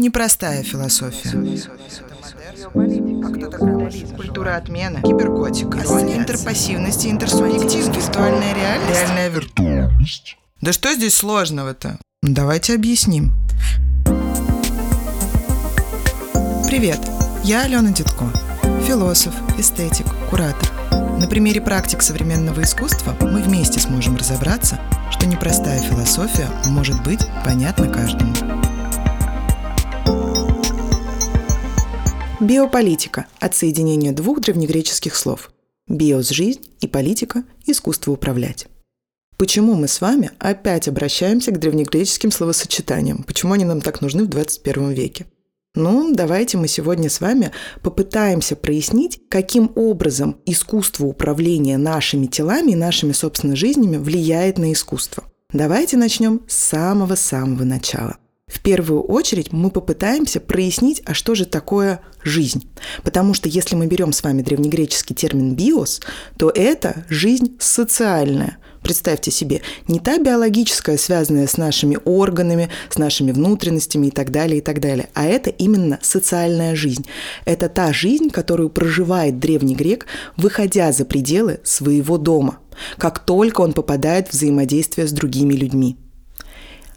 Непростая философия. Культура отмены, киберготика, интерпассивность и интерсубъективность, виртуальная реальность. Реальная виртуальность. Да что здесь сложного-то? Давайте объясним. Привет, я Алена Дедко, философ, эстетик, куратор. На примере практик современного искусства мы вместе сможем разобраться, что непростая философия может быть понятна каждому. Биополитика от соединения двух древнегреческих слов. Биос – жизнь и политика – искусство управлять. Почему мы с вами опять обращаемся к древнегреческим словосочетаниям? Почему они нам так нужны в 21 веке? Ну, давайте мы сегодня с вами попытаемся прояснить, каким образом искусство управления нашими телами и нашими, собственно, жизнями влияет на искусство. Давайте начнем с самого-самого начала – в первую очередь мы попытаемся прояснить, а что же такое жизнь. Потому что если мы берем с вами древнегреческий термин «биос», то это жизнь социальная. Представьте себе, не та биологическая, связанная с нашими органами, с нашими внутренностями и так далее, и так далее, а это именно социальная жизнь. Это та жизнь, которую проживает древний грек, выходя за пределы своего дома, как только он попадает в взаимодействие с другими людьми.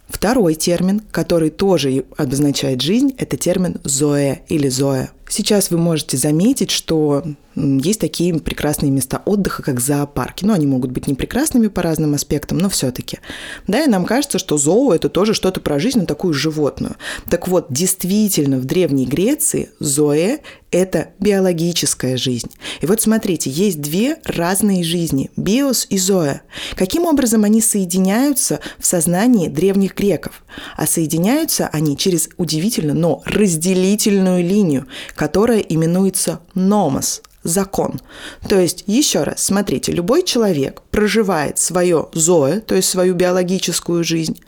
Второй термин, который тоже обозначает жизнь, это термин «зоэ» или «зоя». Сейчас вы можете заметить, что есть такие прекрасные места отдыха, как зоопарки. Ну, они могут быть не прекрасными по разным аспектам, но все-таки. Да, и нам кажется, что зоо – это тоже что-то про жизнь, но такую животную. Так вот, действительно, в Древней Греции зоэ – это биологическая жизнь. И вот смотрите, есть две разные жизни – биос и зоя. Каким образом они соединяются в сознании древних греков? А соединяются они через удивительно, но разделительную линию, которая именуется номос – закон. То есть, еще раз, смотрите, любой человек проживает свое зоe, то есть свою биологическую жизнь,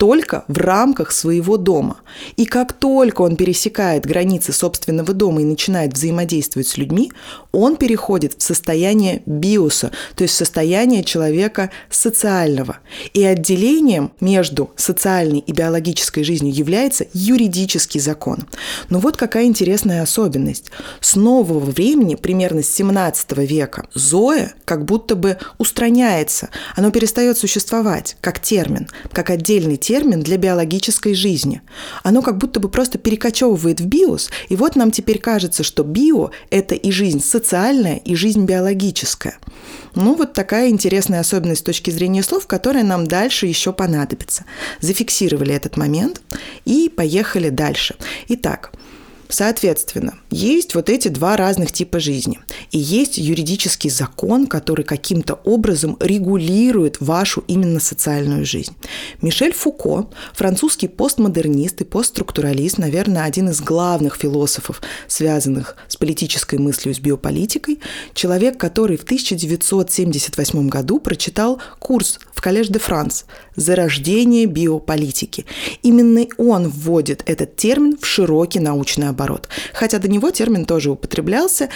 только в рамках своего дома. И как только он пересекает границы собственного дома и начинает взаимодействовать с людьми, он переходит в состояние биоса, то есть состояние человека социального. И отделением между социальной и биологической жизнью является юридический закон. Но вот какая интересная особенность. С нового времени, примерно с 17 века, зоя как будто бы устраняется. Оно перестает существовать как термин, как отдельный термин, термин для биологической жизни. Оно как будто бы просто перекочевывает в биос, и вот нам теперь кажется, что био – это и жизнь социальная, и жизнь биологическая. Ну, вот такая интересная особенность с точки зрения слов, которая нам дальше еще понадобится. Зафиксировали этот момент и поехали дальше. Итак, Соответственно, есть вот эти два разных типа жизни. И есть юридический закон, который каким-то образом регулирует вашу именно социальную жизнь. Мишель Фуко, французский постмодернист и постструктуралист, наверное, один из главных философов, связанных с политической мыслью, с биополитикой, человек, который в 1978 году прочитал курс в Коллеж де Франс «Зарождение биополитики». Именно он вводит этот термин в широкий научный оборот оборот. Хотя до него термин тоже употреблялся,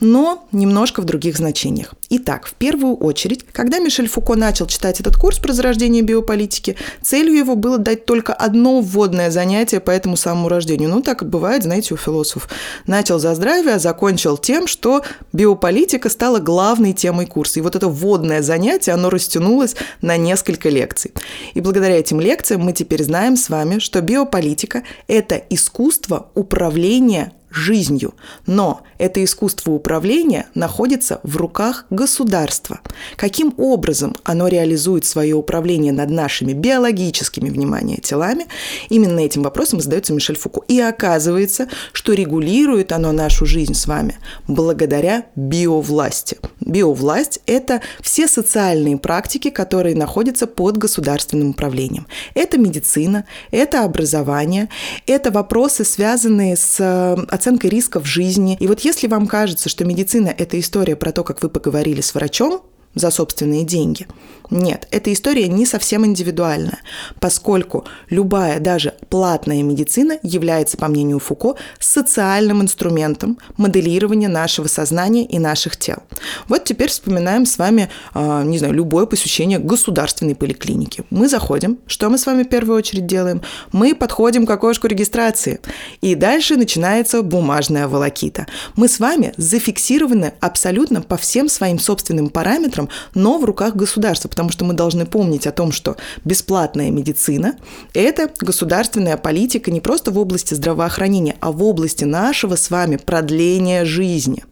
но немножко в других значениях. Итак, в первую очередь, когда Мишель Фуко начал читать этот курс про зарождение биополитики, целью его было дать только одно вводное занятие по этому самому рождению. Ну, так бывает, знаете, у философов. Начал за здравие, а закончил тем, что биополитика стала главной темой курса. И вот это вводное занятие, оно растянулось на несколько лекций. И благодаря этим лекциям мы теперь знаем с вами, что биополитика – это искусство управления управления жизнью. Но это искусство управления находится в руках государства. Каким образом оно реализует свое управление над нашими биологическими, внимание, телами, именно этим вопросом задается Мишель Фуку. И оказывается, что регулирует оно нашу жизнь с вами благодаря биовласти. Биовласть – это все социальные практики, которые находятся под государственным управлением. Это медицина, это образование, это вопросы, связанные с э, оценкой рисков жизни. И вот если вам кажется, что медицина – это история про то, как вы поговорили с врачом, за собственные деньги. Нет, эта история не совсем индивидуальная, поскольку любая, даже платная медицина является, по мнению Фуко, социальным инструментом моделирования нашего сознания и наших тел. Вот теперь вспоминаем с вами, а, не знаю, любое посещение государственной поликлиники. Мы заходим, что мы с вами в первую очередь делаем? Мы подходим к окошку регистрации, и дальше начинается бумажная волокита. Мы с вами зафиксированы абсолютно по всем своим собственным параметрам, но в руках государства, потому что мы должны помнить о том, что бесплатная медицина – это государственная политика не просто в области здравоохранения, а в области нашего с вами продления жизни.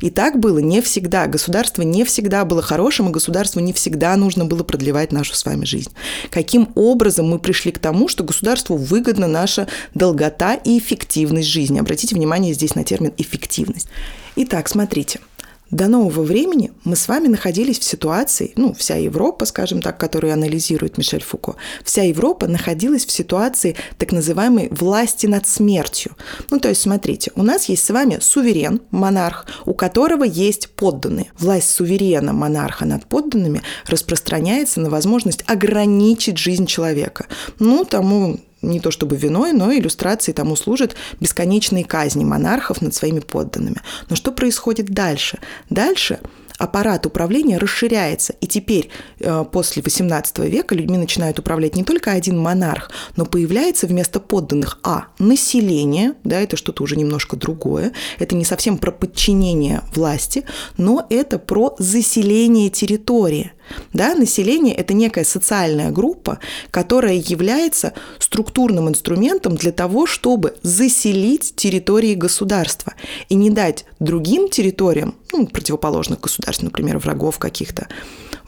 И так было не всегда. Государство не всегда было хорошим, и государству не всегда нужно было продлевать нашу с вами жизнь. Каким образом мы пришли к тому, что государству выгодна наша долгота и эффективность жизни? Обратите внимание здесь на термин «эффективность». Итак, смотрите – до нового времени мы с вами находились в ситуации, ну, вся Европа, скажем так, которую анализирует Мишель Фуко, вся Европа находилась в ситуации так называемой власти над смертью. Ну, то есть, смотрите, у нас есть с вами суверен, монарх, у которого есть подданные. Власть суверена, монарха над подданными распространяется на возможность ограничить жизнь человека. Ну, тому не то чтобы виной, но иллюстрацией тому служат бесконечные казни монархов над своими подданными. Но что происходит дальше? Дальше аппарат управления расширяется. И теперь э, после XVIII века людьми начинают управлять не только один монарх, но появляется вместо подданных А – население, да, это что-то уже немножко другое, это не совсем про подчинение власти, но это про заселение территории. Да, население – это некая социальная группа, которая является структурным инструментом для того, чтобы заселить территории государства и не дать другим территориям, ну, противоположных государств, например, врагов каких-то,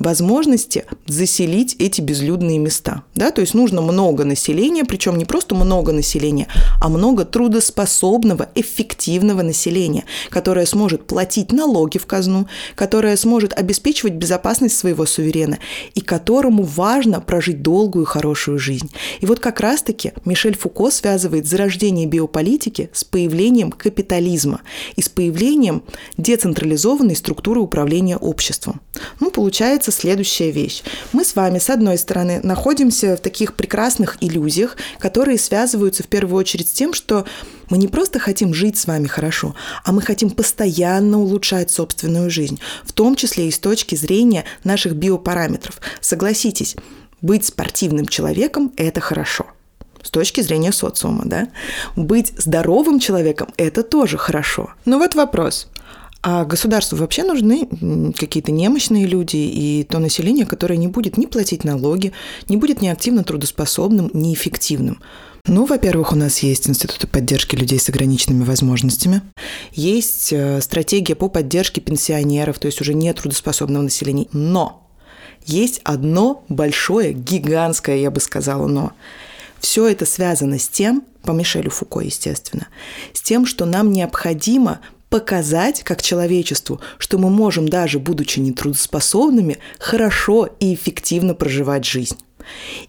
возможности заселить эти безлюдные места. Да? То есть нужно много населения, причем не просто много населения, а много трудоспособного, эффективного населения, которое сможет платить налоги в казну, которое сможет обеспечивать безопасность своего суверена и которому важно прожить долгую и хорошую жизнь. И вот как раз-таки Мишель Фуко связывает зарождение биополитики с появлением капитализма и с появлением децентрализованной структуры управления обществом. Ну, получается получается следующая вещь. Мы с вами, с одной стороны, находимся в таких прекрасных иллюзиях, которые связываются в первую очередь с тем, что мы не просто хотим жить с вами хорошо, а мы хотим постоянно улучшать собственную жизнь, в том числе и с точки зрения наших биопараметров. Согласитесь, быть спортивным человеком – это хорошо – с точки зрения социума, да? Быть здоровым человеком – это тоже хорошо. Но вот вопрос. А государству вообще нужны какие-то немощные люди и то население, которое не будет ни платить налоги, не будет ни активно трудоспособным, ни эффективным. Ну, во-первых, у нас есть институты поддержки людей с ограниченными возможностями. Есть э, стратегия по поддержке пенсионеров, то есть уже нетрудоспособного населения. Но есть одно большое, гигантское, я бы сказала, но. Все это связано с тем, по Мишелю Фуко, естественно, с тем, что нам необходимо показать как человечеству, что мы можем даже будучи нетрудоспособными, хорошо и эффективно проживать жизнь.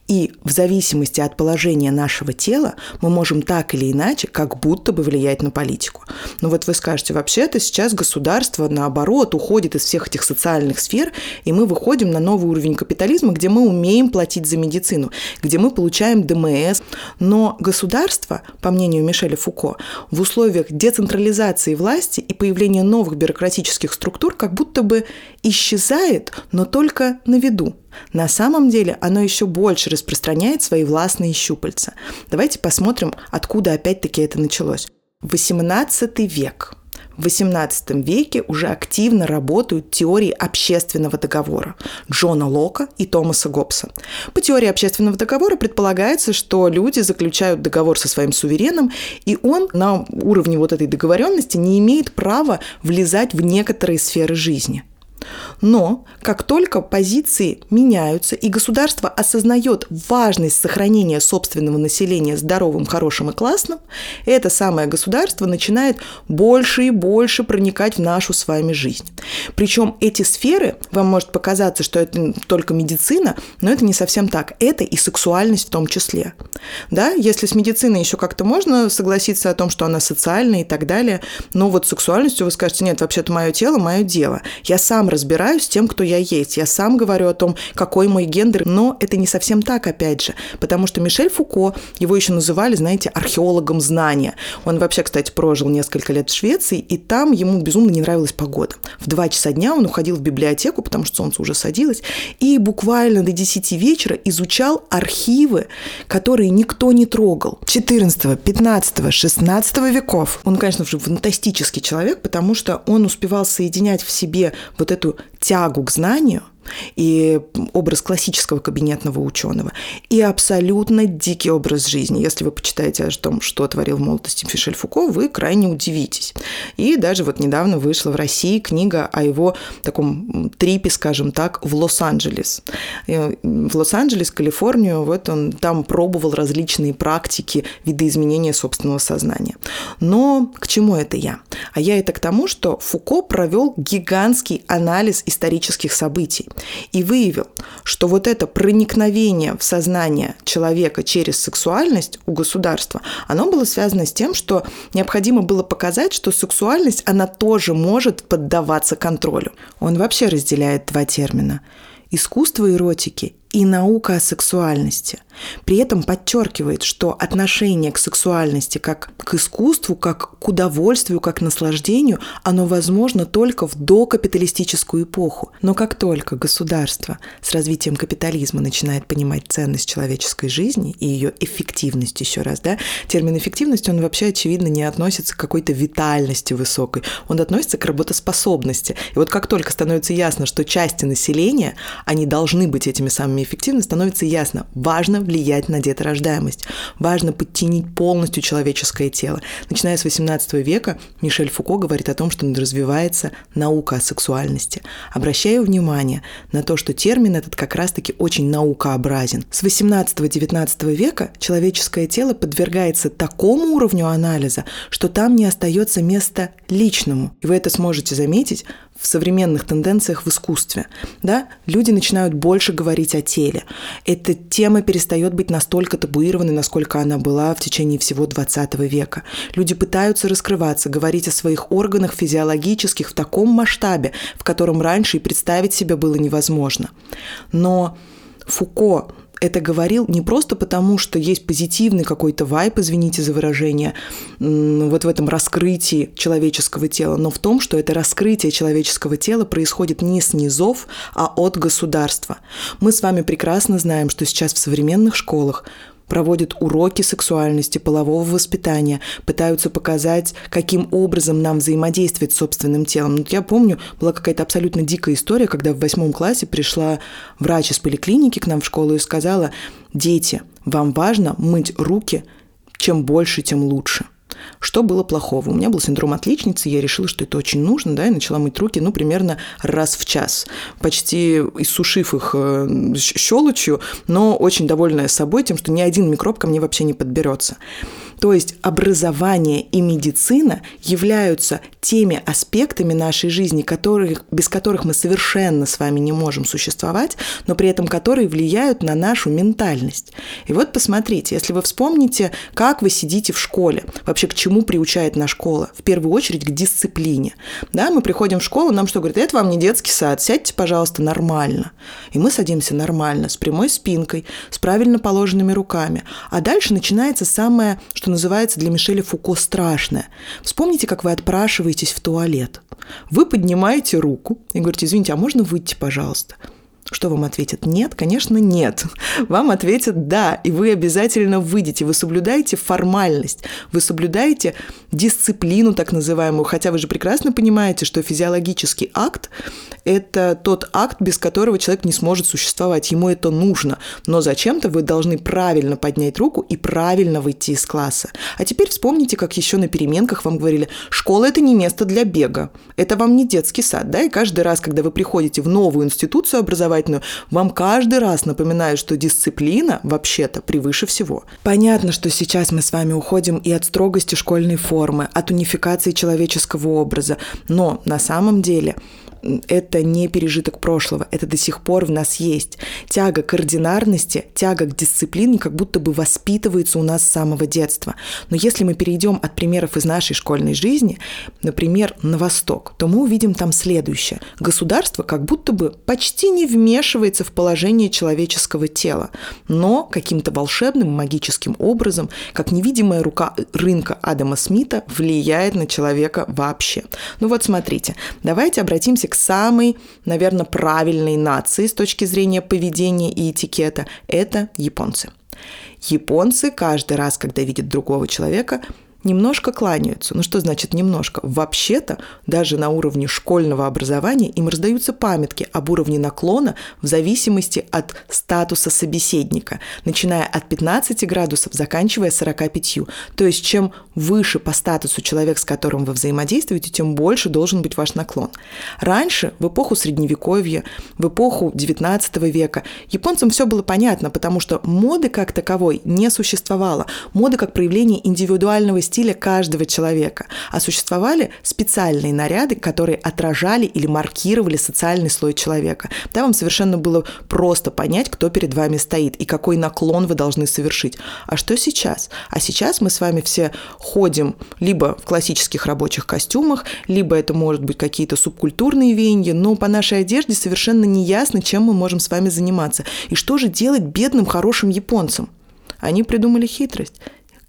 И в зависимости от положения нашего тела мы можем так или иначе как будто бы влиять на политику. Но вот вы скажете, вообще-то сейчас государство, наоборот, уходит из всех этих социальных сфер, и мы выходим на новый уровень капитализма, где мы умеем платить за медицину, где мы получаем ДМС. Но государство, по мнению Мишеля Фуко, в условиях децентрализации власти и появления новых бюрократических структур как будто бы исчезает, но только на виду. На самом деле оно еще больше распространяет свои властные щупальца. Давайте посмотрим, откуда опять-таки это началось. 18 век. В XVIII веке уже активно работают теории общественного договора Джона Лока и Томаса Гоббса. По теории общественного договора предполагается, что люди заключают договор со своим сувереном, и он на уровне вот этой договоренности не имеет права влезать в некоторые сферы жизни – но как только позиции меняются и государство осознает важность сохранения собственного населения здоровым, хорошим и классным, это самое государство начинает больше и больше проникать в нашу с вами жизнь. Причем эти сферы, вам может показаться, что это только медицина, но это не совсем так. Это и сексуальность в том числе. Да? Если с медициной еще как-то можно согласиться о том, что она социальная и так далее, но вот сексуальностью вы скажете, нет, вообще-то мое тело, мое дело. Я сам разбираюсь с тем, кто я есть. Я сам говорю о том, какой мой гендер. Но это не совсем так, опять же. Потому что Мишель Фуко, его еще называли, знаете, археологом знания. Он вообще, кстати, прожил несколько лет в Швеции, и там ему безумно не нравилась погода. В 2 часа дня он уходил в библиотеку, потому что солнце уже садилось, и буквально до 10 вечера изучал архивы, которые никто не трогал. 14, 15, 16 веков. Он, конечно же, фантастический человек, потому что он успевал соединять в себе вот эту тягу к знанию и образ классического кабинетного ученого, и абсолютно дикий образ жизни. Если вы почитаете о том, что творил в молодости Фишель Фуко, вы крайне удивитесь. И даже вот недавно вышла в России книга о его таком трипе, скажем так, в Лос-Анджелес. В Лос-Анджелес, Калифорнию, вот он там пробовал различные практики видоизменения собственного сознания. Но к чему это я? А я это к тому, что Фуко провел гигантский анализ исторических событий и выявил, что вот это проникновение в сознание человека через сексуальность у государства, оно было связано с тем, что необходимо было показать, что сексуальность, она тоже может поддаваться контролю. Он вообще разделяет два термина – искусство эротики и наука о сексуальности. При этом подчеркивает, что отношение к сексуальности как к искусству, как к удовольствию, как к наслаждению, оно возможно только в докапиталистическую эпоху. Но как только государство с развитием капитализма начинает понимать ценность человеческой жизни и ее эффективность, еще раз, да, термин эффективность, он вообще, очевидно, не относится к какой-то витальности высокой, он относится к работоспособности. И вот как только становится ясно, что части населения, они должны быть этими самыми эффективно, становится ясно, важно влиять на деторождаемость, важно подтянить полностью человеческое тело. Начиная с 18 века Мишель Фуко говорит о том, что развивается наука о сексуальности. Обращаю внимание на то, что термин этот как раз-таки очень наукообразен. С 18-19 века человеческое тело подвергается такому уровню анализа, что там не остается места личному. И вы это сможете заметить в современных тенденциях в искусстве. Да? Люди начинают больше говорить о теле. Эта тема перестает быть настолько табуированной, насколько она была в течение всего 20 века. Люди пытаются раскрываться, говорить о своих органах физиологических в таком масштабе, в котором раньше и представить себе было невозможно. Но Фуко это говорил не просто потому, что есть позитивный какой-то вайп, извините за выражение, вот в этом раскрытии человеческого тела, но в том, что это раскрытие человеческого тела происходит не с низов, а от государства. Мы с вами прекрасно знаем, что сейчас в современных школах проводят уроки сексуальности, полового воспитания, пытаются показать, каким образом нам взаимодействовать с собственным телом. Вот я помню, была какая-то абсолютно дикая история, когда в восьмом классе пришла врач из поликлиники к нам в школу и сказала, дети, вам важно мыть руки, чем больше, тем лучше. Что было плохого? У меня был синдром отличницы, я решила, что это очень нужно, да, и начала мыть руки, ну, примерно раз в час, почти иссушив их э, щелочью, но очень довольная собой тем, что ни один микроб ко мне вообще не подберется. То есть образование и медицина являются теми аспектами нашей жизни, которых, без которых мы совершенно с вами не можем существовать, но при этом которые влияют на нашу ментальность. И вот посмотрите, если вы вспомните, как вы сидите в школе, вообще к чему приучает наша школа? В первую очередь к дисциплине. Да, мы приходим в школу, нам что говорят, это вам не детский сад, сядьте, пожалуйста, нормально. И мы садимся нормально, с прямой спинкой, с правильно положенными руками. А дальше начинается самое, что называется для Мишеля Фуко страшное. Вспомните, как вы отпрашиваетесь в туалет. Вы поднимаете руку и говорите, извините, а можно выйти, пожалуйста? Что вам ответят? Нет, конечно, нет. Вам ответят да, и вы обязательно выйдете. Вы соблюдаете формальность, вы соблюдаете дисциплину так называемую, хотя вы же прекрасно понимаете, что физиологический акт – это тот акт, без которого человек не сможет существовать. Ему это нужно. Но зачем-то вы должны правильно поднять руку и правильно выйти из класса. А теперь вспомните, как еще на переменках вам говорили, школа – это не место для бега, это вам не детский сад, да, и каждый раз, когда вы приходите в новую институцию образования, образовательную, вам каждый раз напоминают, что дисциплина вообще-то превыше всего. Понятно, что сейчас мы с вами уходим и от строгости школьной формы, от унификации человеческого образа, но на самом деле это не пережиток прошлого, это до сих пор в нас есть. Тяга к ординарности, тяга к дисциплине как будто бы воспитывается у нас с самого детства. Но если мы перейдем от примеров из нашей школьной жизни, например, на восток, то мы увидим там следующее. Государство как будто бы почти не вмешивается в положение человеческого тела, но каким-то волшебным магическим образом, как невидимая рука рынка Адама Смита, влияет на человека вообще. Ну вот смотрите, давайте обратимся к самой, наверное, правильной нации с точки зрения поведения и этикета – это японцы. Японцы каждый раз, когда видят другого человека, немножко кланяются. Ну что значит немножко? Вообще-то даже на уровне школьного образования им раздаются памятки об уровне наклона в зависимости от статуса собеседника, начиная от 15 градусов, заканчивая 45. То есть чем выше по статусу человек, с которым вы взаимодействуете, тем больше должен быть ваш наклон. Раньше, в эпоху Средневековья, в эпоху 19 века, японцам все было понятно, потому что моды как таковой не существовало. Мода как проявление индивидуального стиля каждого человека, а существовали специальные наряды, которые отражали или маркировали социальный слой человека. Да, вам совершенно было просто понять, кто перед вами стоит и какой наклон вы должны совершить. А что сейчас? А сейчас мы с вами все ходим либо в классических рабочих костюмах, либо это может быть какие-то субкультурные веяния, но по нашей одежде совершенно не ясно, чем мы можем с вами заниматься. И что же делать бедным, хорошим японцам? Они придумали хитрость.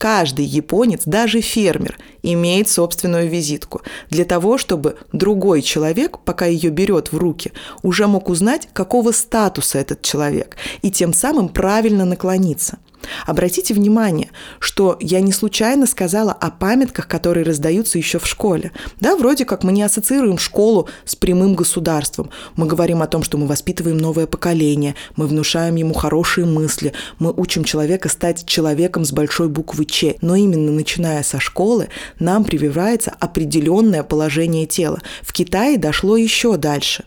Каждый японец, даже фермер, имеет собственную визитку. Для того, чтобы другой человек, пока ее берет в руки, уже мог узнать, какого статуса этот человек, и тем самым правильно наклониться – Обратите внимание, что я не случайно сказала о памятках, которые раздаются еще в школе. Да, вроде как мы не ассоциируем школу с прямым государством. Мы говорим о том, что мы воспитываем новое поколение, мы внушаем ему хорошие мысли, мы учим человека стать человеком с большой буквы Ч. Но именно начиная со школы нам прививается определенное положение тела. В Китае дошло еще дальше.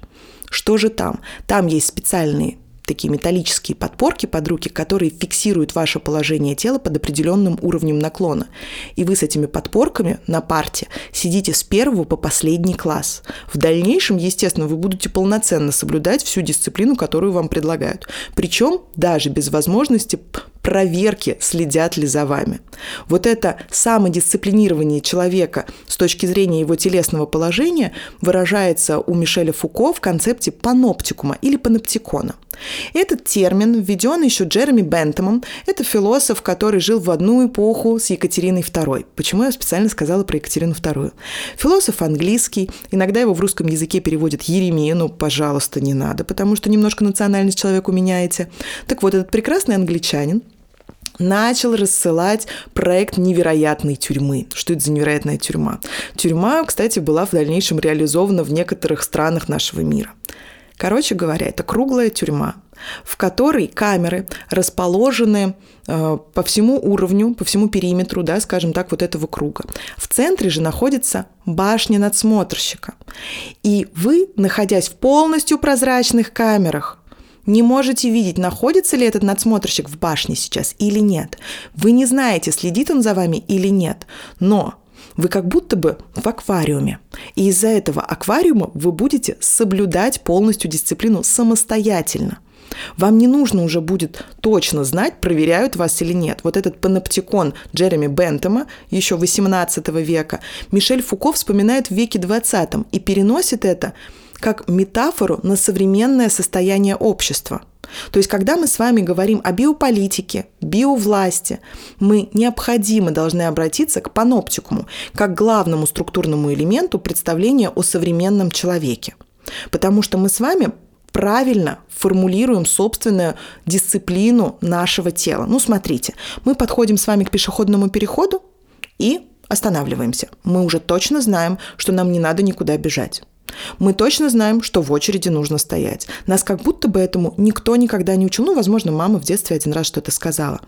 Что же там? Там есть специальные такие металлические подпорки под руки, которые фиксируют ваше положение тела под определенным уровнем наклона. И вы с этими подпорками на парте сидите с первого по последний класс. В дальнейшем, естественно, вы будете полноценно соблюдать всю дисциплину, которую вам предлагают. Причем даже без возможности проверки, следят ли за вами. Вот это самодисциплинирование человека с точки зрения его телесного положения выражается у Мишеля Фуко в концепте паноптикума или паноптикона. Этот термин введен еще Джереми Бентомом. Это философ, который жил в одну эпоху с Екатериной II. Почему я специально сказала про Екатерину II? Философ английский, иногда его в русском языке переводят Еремея, ну, пожалуйста, не надо, потому что немножко национальность человеку меняете. Так вот, этот прекрасный англичанин – начал рассылать проект невероятной тюрьмы. Что это за невероятная тюрьма? Тюрьма, кстати, была в дальнейшем реализована в некоторых странах нашего мира. Короче говоря, это круглая тюрьма, в которой камеры расположены э, по всему уровню, по всему периметру, да, скажем так, вот этого круга. В центре же находится башня надсмотрщика. И вы, находясь в полностью прозрачных камерах, не можете видеть, находится ли этот надсмотрщик в башне сейчас или нет. Вы не знаете, следит он за вами или нет. Но вы как будто бы в аквариуме. И из-за этого аквариума вы будете соблюдать полностью дисциплину самостоятельно. Вам не нужно уже будет точно знать, проверяют вас или нет. Вот этот паноптикон Джереми Бентома еще 18 века Мишель Фуко вспоминает в веке 20 и переносит это как метафору на современное состояние общества. То есть, когда мы с вами говорим о биополитике, биовласти, мы необходимо должны обратиться к паноптикуму, как главному структурному элементу представления о современном человеке. Потому что мы с вами правильно формулируем собственную дисциплину нашего тела. Ну, смотрите, мы подходим с вами к пешеходному переходу и останавливаемся. Мы уже точно знаем, что нам не надо никуда бежать. Мы точно знаем, что в очереди нужно стоять. Нас как будто бы этому никто никогда не учил. Ну, возможно, мама в детстве один раз что-то сказала.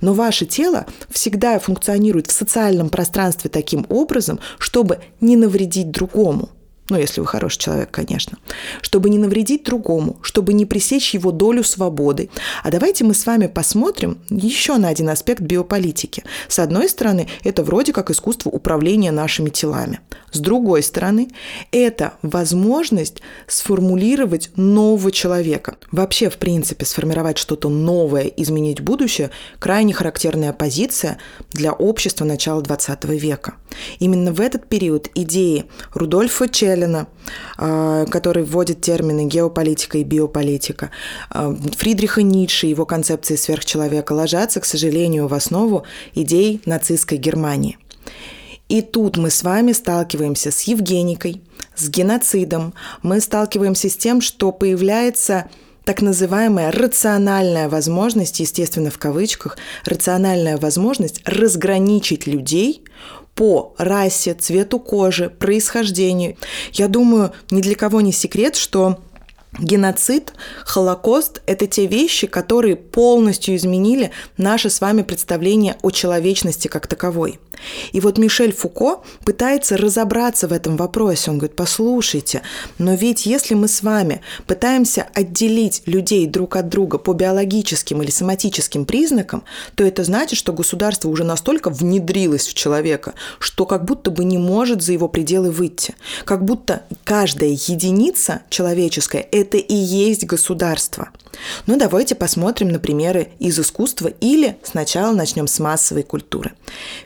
Но ваше тело всегда функционирует в социальном пространстве таким образом, чтобы не навредить другому. Ну, если вы хороший человек, конечно, чтобы не навредить другому, чтобы не пресечь его долю свободы. А давайте мы с вами посмотрим еще на один аспект биополитики. С одной стороны, это вроде как искусство управления нашими телами. С другой стороны, это возможность сформулировать нового человека. Вообще, в принципе, сформировать что-то новое, изменить будущее – крайне характерная позиция для общества начала XX века. Именно в этот период идеи Рудольфа Челлина, а, который вводит термины геополитика и биополитика, а, Фридриха Ницше его концепции сверхчеловека ложатся, к сожалению, в основу идей нацистской Германии. И тут мы с вами сталкиваемся с Евгеникой, с геноцидом, мы сталкиваемся с тем, что появляется так называемая рациональная возможность, естественно, в кавычках, рациональная возможность разграничить людей по расе, цвету кожи, происхождению. Я думаю, ни для кого не секрет, что Геноцид, Холокост – это те вещи, которые полностью изменили наше с вами представление о человечности как таковой. И вот Мишель Фуко пытается разобраться в этом вопросе. Он говорит, послушайте, но ведь если мы с вами пытаемся отделить людей друг от друга по биологическим или соматическим признакам, то это значит, что государство уже настолько внедрилось в человека, что как будто бы не может за его пределы выйти. Как будто каждая единица человеческая – это и есть государство. Ну, давайте посмотрим на примеры из искусства или сначала начнем с массовой культуры.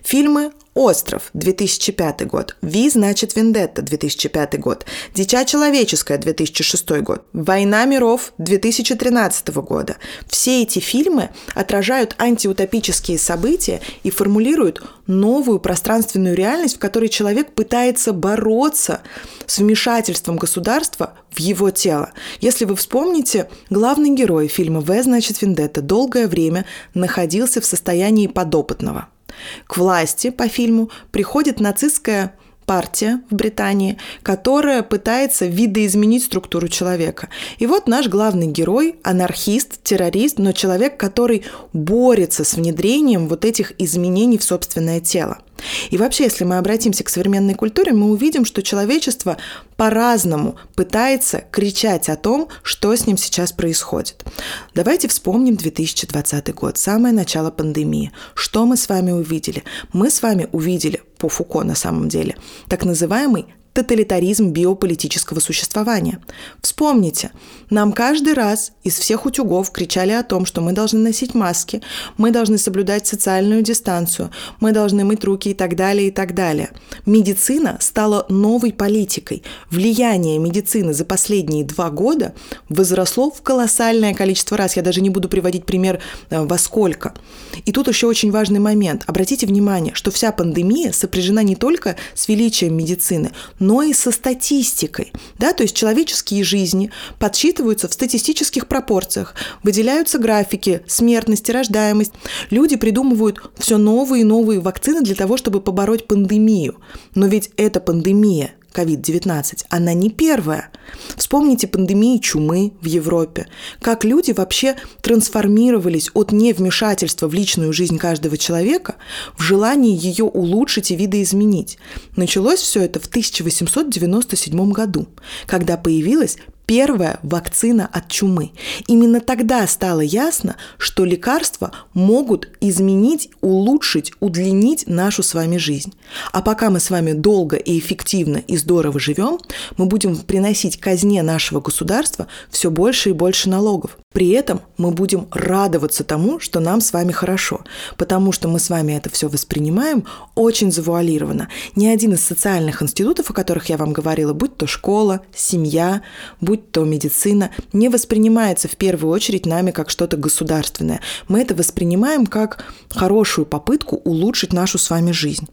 Фильмы «Остров» 2005 год, «Ви, значит, Вендетта» 2005 год, «Дитя человеческое» 2006 год, «Война миров» 2013 года. Все эти фильмы отражают антиутопические события и формулируют новую пространственную реальность, в которой человек пытается бороться с вмешательством государства в его тело. Если вы вспомните, главный герой фильма «В, значит, Вендетта» долгое время находился в состоянии подопытного – к власти по фильму приходит нацистская партия в Британии, которая пытается видоизменить структуру человека. И вот наш главный герой, анархист, террорист, но человек, который борется с внедрением вот этих изменений в собственное тело. И вообще, если мы обратимся к современной культуре, мы увидим, что человечество по-разному пытается кричать о том, что с ним сейчас происходит. Давайте вспомним 2020 год, самое начало пандемии. Что мы с вами увидели? Мы с вами увидели, по Фуко на самом деле, так называемый тоталитаризм биополитического существования. Вспомните, нам каждый раз из всех утюгов кричали о том, что мы должны носить маски, мы должны соблюдать социальную дистанцию, мы должны мыть руки и так далее, и так далее. Медицина стала новой политикой. Влияние медицины за последние два года возросло в колоссальное количество раз. Я даже не буду приводить пример э, во сколько. И тут еще очень важный момент. Обратите внимание, что вся пандемия сопряжена не только с величием медицины, но и со статистикой. Да? То есть человеческие жизни подсчитываются в статистических пропорциях, выделяются графики, смертность, рождаемость. Люди придумывают все новые и новые вакцины для того, чтобы побороть пандемию. Но ведь эта пандемия COVID-19, она не первая. Вспомните пандемии чумы в Европе, как люди вообще трансформировались от невмешательства в личную жизнь каждого человека в желание ее улучшить и видоизменить. Началось все это в 1897 году, когда появилась первая вакцина от чумы. Именно тогда стало ясно, что лекарства могут изменить, улучшить, удлинить нашу с вами жизнь. А пока мы с вами долго и эффективно и здорово живем, мы будем приносить казне нашего государства все больше и больше налогов. При этом мы будем радоваться тому, что нам с вами хорошо, потому что мы с вами это все воспринимаем очень завуалированно. Ни один из социальных институтов, о которых я вам говорила, будь то школа, семья, будь то медицина, не воспринимается в первую очередь нами как что-то государственное. Мы это воспринимаем как хорошую попытку улучшить нашу с вами жизнь.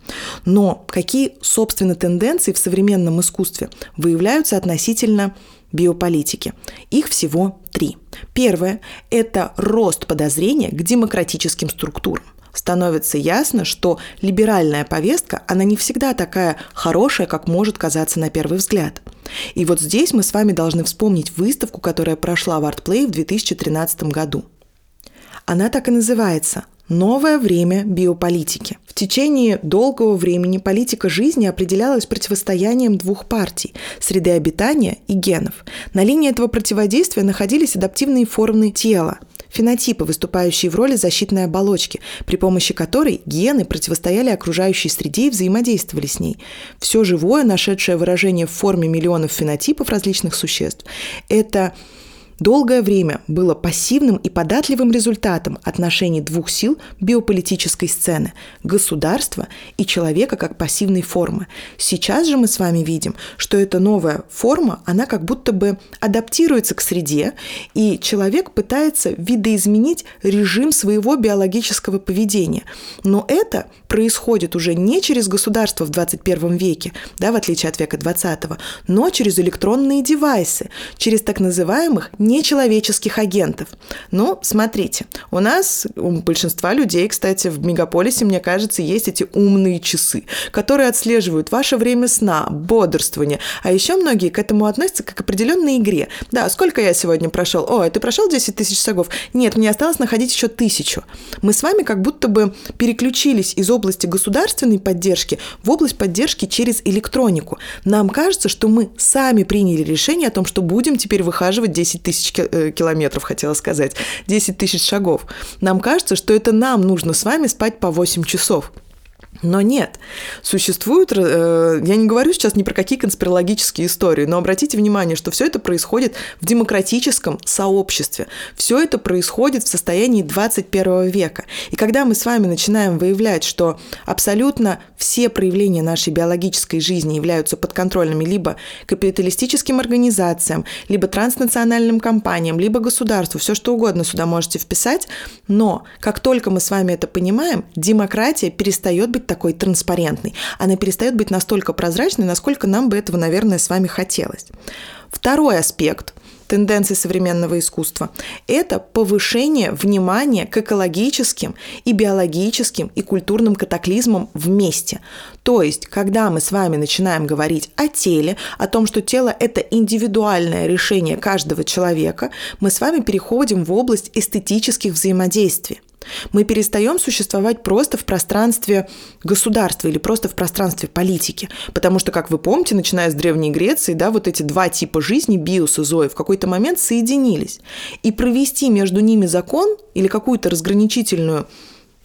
Но какие, собственно, тенденции в современном искусстве выявляются относительно биополитики. Их всего три. Первое – это рост подозрения к демократическим структурам становится ясно, что либеральная повестка, она не всегда такая хорошая, как может казаться на первый взгляд. И вот здесь мы с вами должны вспомнить выставку, которая прошла в ArtPlay в 2013 году. Она так и называется новое время биополитики. В течение долгого времени политика жизни определялась противостоянием двух партий – среды обитания и генов. На линии этого противодействия находились адаптивные формы тела – фенотипы, выступающие в роли защитной оболочки, при помощи которой гены противостояли окружающей среде и взаимодействовали с ней. Все живое, нашедшее выражение в форме миллионов фенотипов различных существ, это долгое время было пассивным и податливым результатом отношений двух сил биополитической сцены – государства и человека как пассивной формы. Сейчас же мы с вами видим, что эта новая форма, она как будто бы адаптируется к среде, и человек пытается видоизменить режим своего биологического поведения. Но это происходит уже не через государство в 21 веке, да, в отличие от века 20, но через электронные девайсы, через так называемых нечеловеческих агентов. Ну, смотрите, у нас, у большинства людей, кстати, в мегаполисе, мне кажется, есть эти умные часы, которые отслеживают ваше время сна, бодрствование. А еще многие к этому относятся как к определенной игре. Да, сколько я сегодня прошел? О, ты прошел 10 тысяч шагов? Нет, мне осталось находить еще тысячу. Мы с вами как будто бы переключились из области государственной поддержки в область поддержки через электронику. Нам кажется, что мы сами приняли решение о том, что будем теперь выхаживать 10 тысяч тысяч э, километров, хотела сказать, 10 тысяч шагов. Нам кажется, что это нам нужно с вами спать по 8 часов. Но нет, существуют, э, я не говорю сейчас ни про какие конспирологические истории, но обратите внимание, что все это происходит в демократическом сообществе, все это происходит в состоянии 21 века. И когда мы с вами начинаем выявлять, что абсолютно все проявления нашей биологической жизни являются подконтрольными либо капиталистическим организациям, либо транснациональным компаниям, либо государству, все что угодно сюда можете вписать, но как только мы с вами это понимаем, демократия перестает быть такой транспарентной. Она перестает быть настолько прозрачной, насколько нам бы этого, наверное, с вами хотелось. Второй аспект тенденций современного искусства – это повышение внимания к экологическим и биологическим и культурным катаклизмам вместе. То есть, когда мы с вами начинаем говорить о теле, о том, что тело – это индивидуальное решение каждого человека, мы с вами переходим в область эстетических взаимодействий. Мы перестаем существовать просто в пространстве государства или просто в пространстве политики. Потому что, как вы помните, начиная с Древней Греции, да, вот эти два типа жизни, биос и зои, в какой-то момент соединились. И провести между ними закон или какую-то разграничительную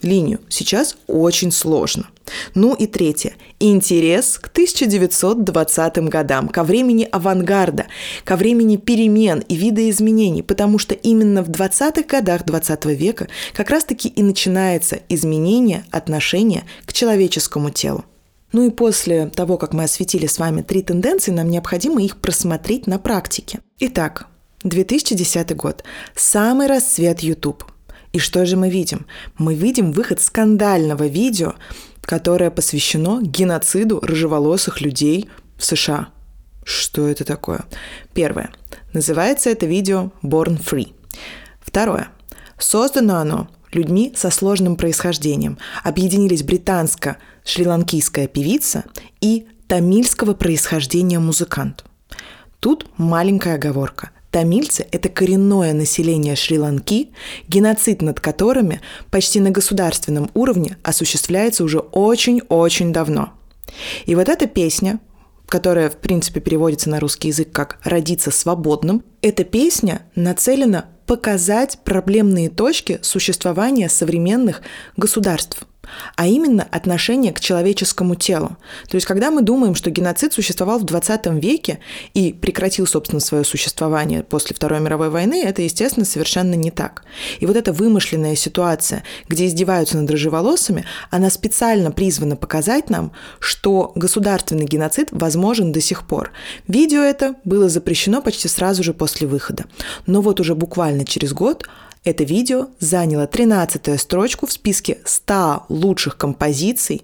линию сейчас очень сложно. Ну и третье. Интерес к 1920 годам, ко времени авангарда, ко времени перемен и видоизменений, потому что именно в 20-х годах 20 века как раз-таки и начинается изменение отношения к человеческому телу. Ну и после того, как мы осветили с вами три тенденции, нам необходимо их просмотреть на практике. Итак, 2010 год. Самый расцвет YouTube – и что же мы видим? Мы видим выход скандального видео, которое посвящено геноциду рыжеволосых людей в США. Что это такое? Первое. Называется это видео Born Free. Второе. Создано оно людьми со сложным происхождением. Объединились британско-шри-ланкийская певица и тамильского происхождения музыкант. Тут маленькая оговорка. Тамильцы – это коренное население Шри-Ланки, геноцид над которыми почти на государственном уровне осуществляется уже очень-очень давно. И вот эта песня, которая, в принципе, переводится на русский язык как «родиться свободным», эта песня нацелена показать проблемные точки существования современных государств а именно отношение к человеческому телу. То есть, когда мы думаем, что геноцид существовал в 20 веке и прекратил, собственно, свое существование после Второй мировой войны, это, естественно, совершенно не так. И вот эта вымышленная ситуация, где издеваются над рыжеволосыми, она специально призвана показать нам, что государственный геноцид возможен до сих пор. Видео это было запрещено почти сразу же после выхода. Но вот уже буквально через год это видео заняло 13-ю строчку в списке 100 лучших композиций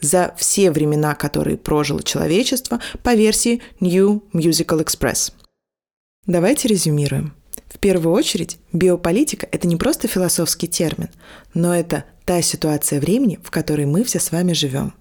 за все времена, которые прожило человечество по версии New Musical Express. Давайте резюмируем. В первую очередь, биополитика – это не просто философский термин, но это та ситуация времени, в которой мы все с вами живем.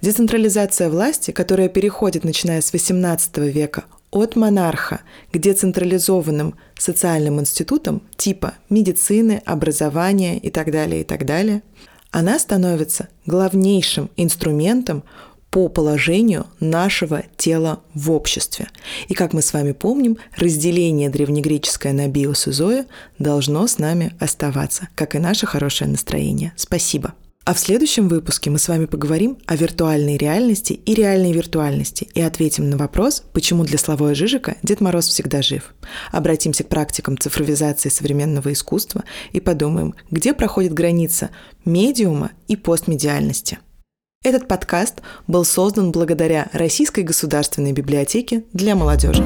Децентрализация власти, которая переходит, начиная с XVIII века, от монарха к децентрализованным социальным институтам типа медицины, образования и так далее, и так далее, она становится главнейшим инструментом по положению нашего тела в обществе. И как мы с вами помним, разделение древнегреческое на биос и зоя должно с нами оставаться, как и наше хорошее настроение. Спасибо. А в следующем выпуске мы с вами поговорим о виртуальной реальности и реальной виртуальности и ответим на вопрос, почему для Славоя Жижика Дед Мороз всегда жив. Обратимся к практикам цифровизации современного искусства и подумаем, где проходит граница медиума и постмедиальности. Этот подкаст был создан благодаря Российской государственной библиотеке для молодежи.